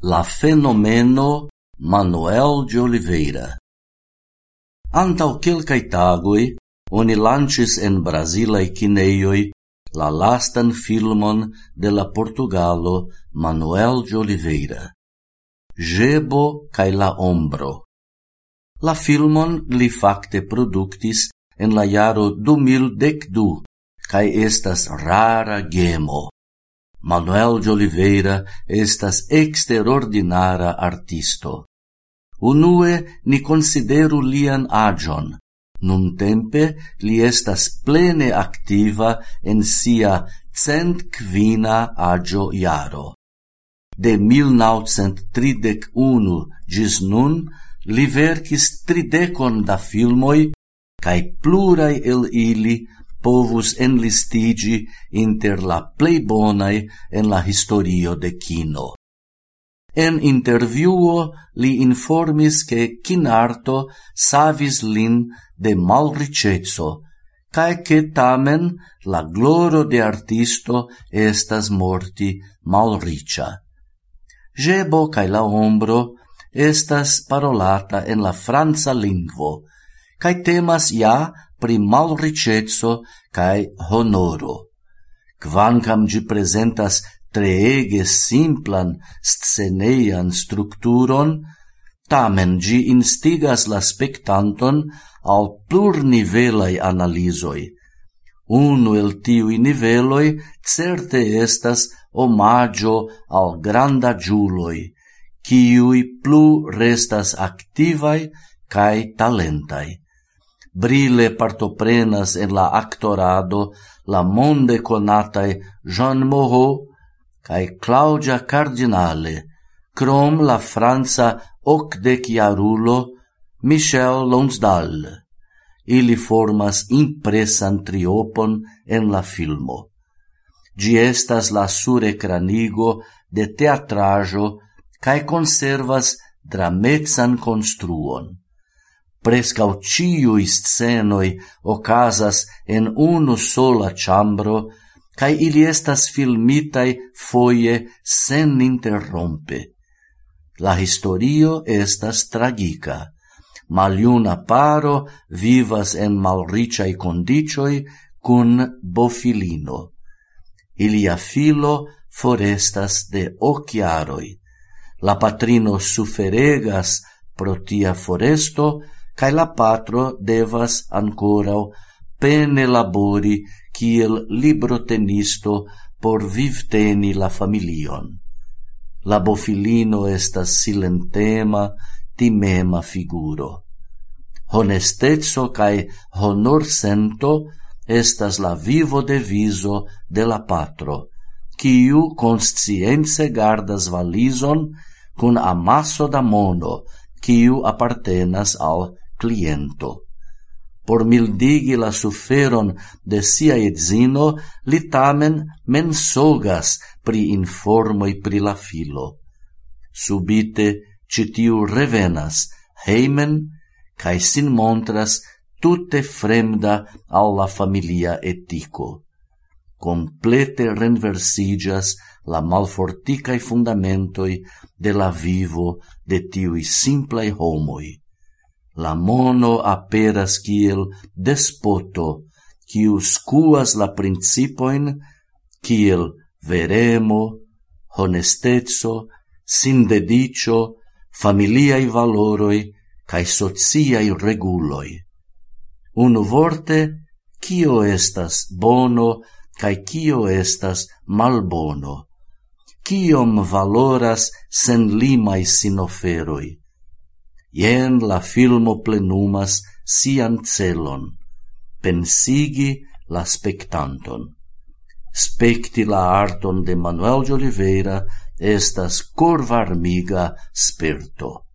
la fenomeno Manuel de Oliveira. Antau quelcae tagoi, oni lancis en Brasilae cineioi la lastan filmon de la Portugalo Manuel de Oliveira. Gebo cae la ombro. La filmon li facte productis en la jaro 2012, cae estas rara gemo. Manuel de Oliveira estas exterordinara artisto. Unue ni consideru lian agion. Nun tempe li estas plene activa en sia cent quina agio iaro. De 1931 gis nun li verkis tridecon da filmoi, cae plurai el ili povus enlistigi inter la plei bonai en la historio de kino. En interviuo li informis che kinarto savis lin de malricezzo, cae che tamen la gloro de artisto estas morti malricia. Gebo cae la ombro estas parolata en la franca lingvo, cae temas ja pri malricezzo cae honoro. Quancam gi presentas treege simplan sceneian structuron, tamen gi instigas la spectanton al plurnivelai analizoi. Uno el tiui niveloi certe estas omaggio al granda giuloi, quiui plu restas activai cae talentai brile partoprenas en la actorado la monde conatae Jean Moreau cae Claudia Cardinale, crom la franca ocdeciarulo Michel Lonsdal. Ili formas impresan triopon en la filmo. Gi estas la surecranigo de teatrajo cae conservas drametsan construon prescau ciui scenoi ocasas en unu sola chambro, cae ili estas filmitai foie sen interrompe. La historio estas tragica. Maliuna paro vivas en malriciai condicioi cun bofilino. Ilia filo forestas de ociaroi. La patrino suferegas pro tia foresto, cae la patro devas ancorau pene labori kiel librotenisto por vivteni la familion. La bofilino estas silentema, timema figuro. Honestezzo cae honor sento estas la vivo deviso de la patro, quiu conscience gardas valison cun amasso da mono, quiu appartenas al cliento. Por mildigi la suferon de sia edzino, li tamen mensogas pri informoi pri la filo. Subite citiu revenas heimen, cae sin montras tutte fremda alla familia etico. Complete renversigas la malforticae fundamentoi de la vivo de tiui simplei homoi. La mono aperas kiel despoto, kiu skuas la principoin kiel veremo, honestezzo, sindedicio, familiai valoroi, cae sociai reguloi. Unu vorte, kio estas bono, cae kio estas malbono. Kiom valoras sen limai sinoferoi jen la filmo plenumas sian celon, pensigi la spectanton. Specti la arton de Manuel de Oliveira estas corvarmiga sperto.